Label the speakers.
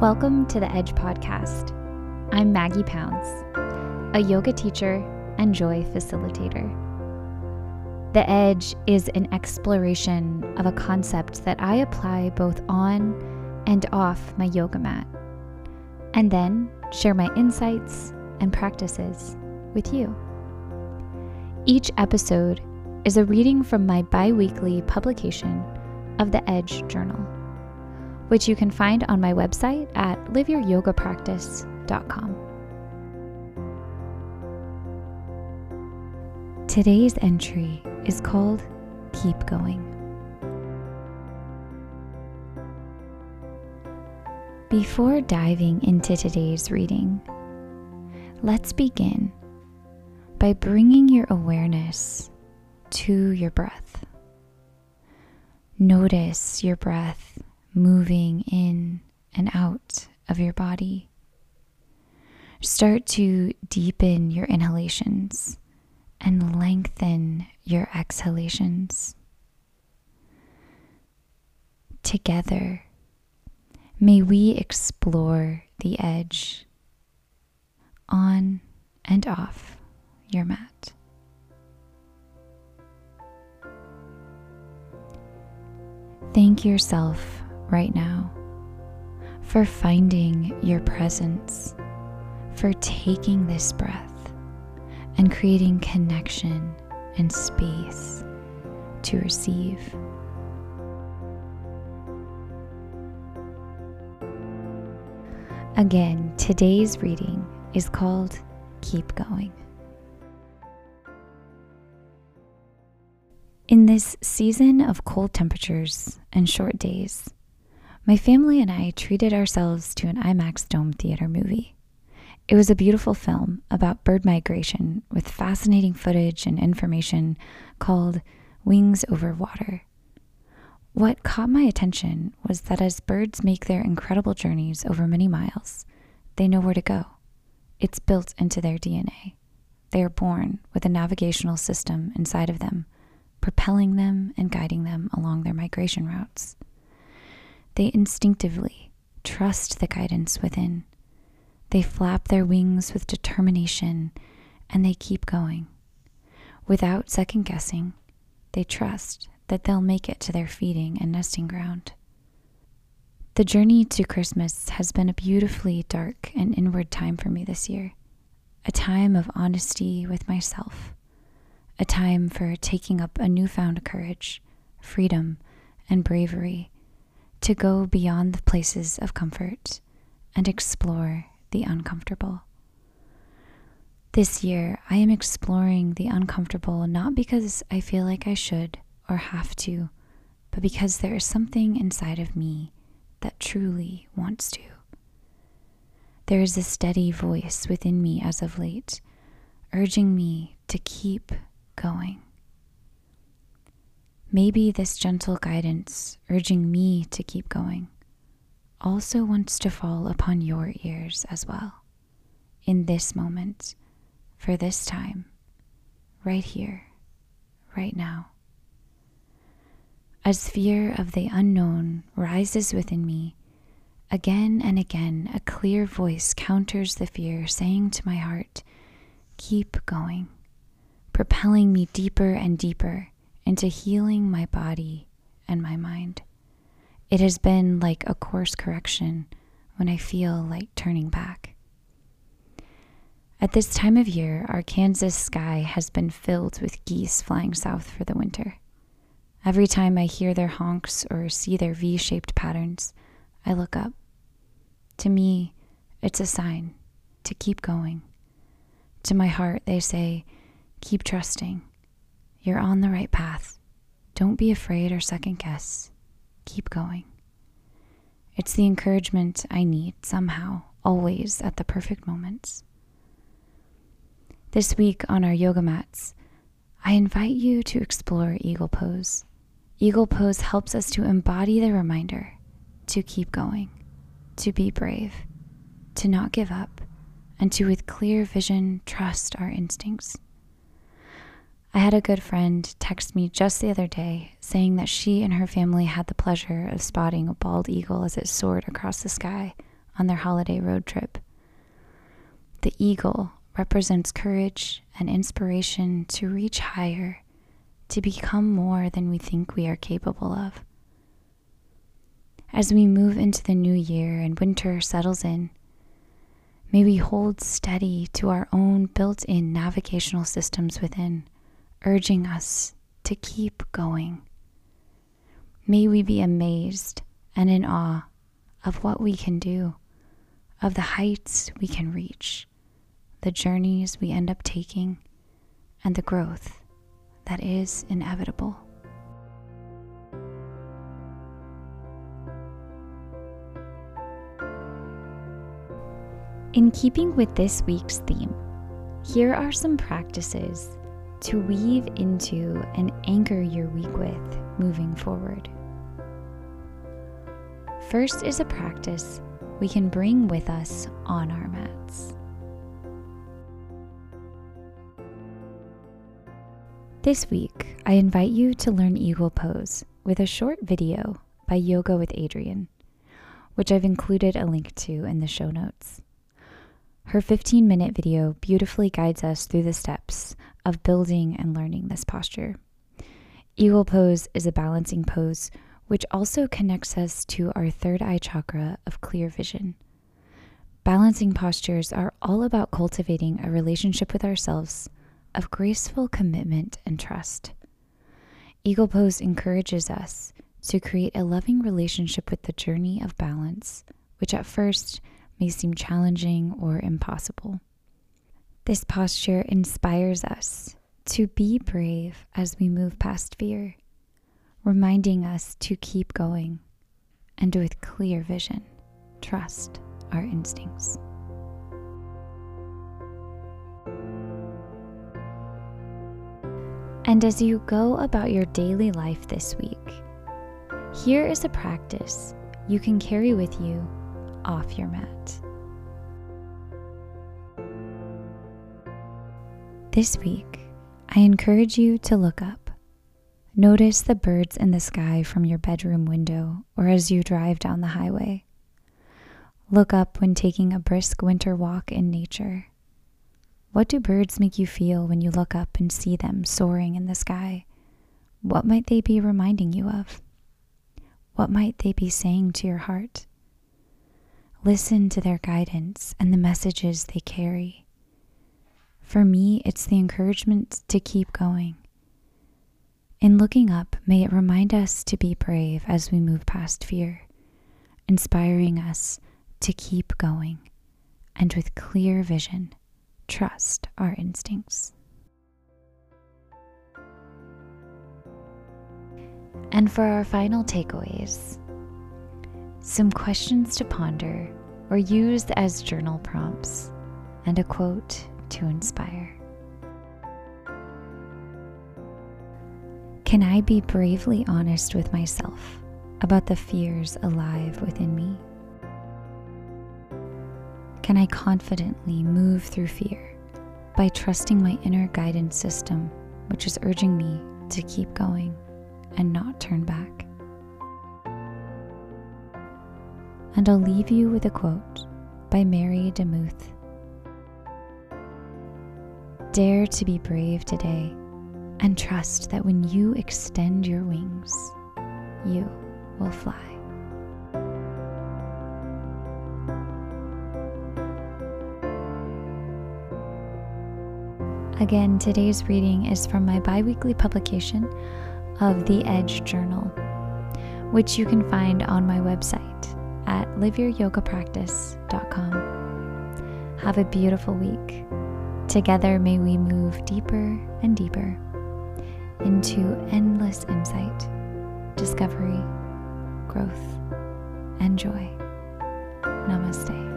Speaker 1: Welcome to the Edge Podcast. I'm Maggie Pounds, a yoga teacher and joy facilitator. The Edge is an exploration of a concept that I apply both on and off my yoga mat, and then share my insights and practices with you. Each episode is a reading from my bi weekly publication of the Edge Journal, which you can find on my website at liveyouryogapractice.com. Today's entry is called Keep Going. Before diving into today's reading, let's begin by bringing your awareness to your breath. Notice your breath moving in and out of your body. Start to deepen your inhalations and lengthen your exhalations. Together, may we explore the edge on and off your mat. Thank yourself right now for finding your presence, for taking this breath and creating connection and space to receive. Again, today's reading is called Keep Going. In this season of cold temperatures and short days, my family and I treated ourselves to an IMAX Dome Theater movie. It was a beautiful film about bird migration with fascinating footage and information called Wings Over Water. What caught my attention was that as birds make their incredible journeys over many miles, they know where to go. It's built into their DNA. They are born with a navigational system inside of them, propelling them and guiding them along their migration routes. They instinctively trust the guidance within they flap their wings with determination and they keep going. Without second guessing, they trust that they'll make it to their feeding and nesting ground. The journey to Christmas has been a beautifully dark and inward time for me this year, a time of honesty with myself, a time for taking up a newfound courage, freedom, and bravery to go beyond the places of comfort and explore the uncomfortable. This year, I am exploring the uncomfortable not because I feel like I should or have to, but because there is something inside of me that truly wants to. There is a steady voice within me as of late, urging me to keep going. Maybe this gentle guidance urging me to keep going also wants to fall upon your ears as well, in this moment, for this time, right here, right now. As fear of the unknown rises within me, again and again a clear voice counters the fear, saying to my heart, Keep going, propelling me deeper and deeper into healing my body and my mind. It has been like a course correction when I feel like turning back. At this time of year, our Kansas sky has been filled with geese flying south for the winter. Every time I hear their honks or see their V shaped patterns, I look up. To me, it's a sign to keep going. To my heart, they say, Keep trusting. You're on the right path. Don't be afraid or second guess keep going. It's the encouragement I need somehow, always at the perfect moments. This week on our yoga mats, I invite you to explore Eagle Pose. Eagle Pose helps us to embody the reminder to keep going, to be brave, to not give up, and to, with clear vision, trust our instincts. I had a good friend text me just the other day saying that she and her family had the pleasure of spotting a bald eagle as it soared across the sky on their holiday road trip. The eagle represents courage and inspiration to reach higher, to become more than we think we are capable of. As we move into the new year and winter settles in, may we hold steady to our own built in navigational systems within, urging us to keep going. May we be amazed and in awe of what we can do, of the heights we can reach, the journeys we end up taking, and the growth that is inevitable. In keeping with this week's theme, here are some practices to weave into and anchor your week with moving forward. First is a practice we can bring with us on our mats. This week, I invite you to learn Eagle Pose with a short video by Yoga with Adriene, which I've included a link to in the show notes. Her 15 minute video beautifully guides us through the steps of building and learning this posture. Eagle Pose is a balancing pose which also connects us to our third eye chakra of clear vision. Balancing postures are all about cultivating a relationship with ourselves of graceful commitment and trust. Eagle Pose encourages us to create a loving relationship with the journey of balance, which at first may seem challenging or impossible. This posture inspires us to be brave as we move past fear reminding us to keep going and with clear vision, trust our instincts. And as you go about your daily life this week, here is a practice you can carry with you off your mat. This week, I encourage you to look up Notice the birds in the sky from your bedroom window or as you drive down the highway. Look up when taking a brisk winter walk in nature. What do birds make you feel when you look up and see them soaring in the sky? What might they be reminding you of? What might they be saying to your heart? Listen to their guidance and the messages they carry. For me, it's the encouragement to keep going in looking up, may it remind us to be brave as we move past fear, inspiring us to keep going and with clear vision, trust our instincts. And for our final takeaways, some questions to ponder or use as journal prompts, and a quote to inspire. Can I be bravely honest with myself about the fears alive within me? Can I confidently move through fear by trusting my inner guidance system, which is urging me to keep going and not turn back? And I'll leave you with a quote by Mary DeMuth Dare to be brave today and trust that when you extend your wings, you will fly. Again, today's reading is from my bi weekly publication of The Edge Journal, which you can find on my website at liveyouryogapractice.com. Have a beautiful week. Together, may we move deeper and deeper into endless insight, discovery, growth, and joy. Namaste.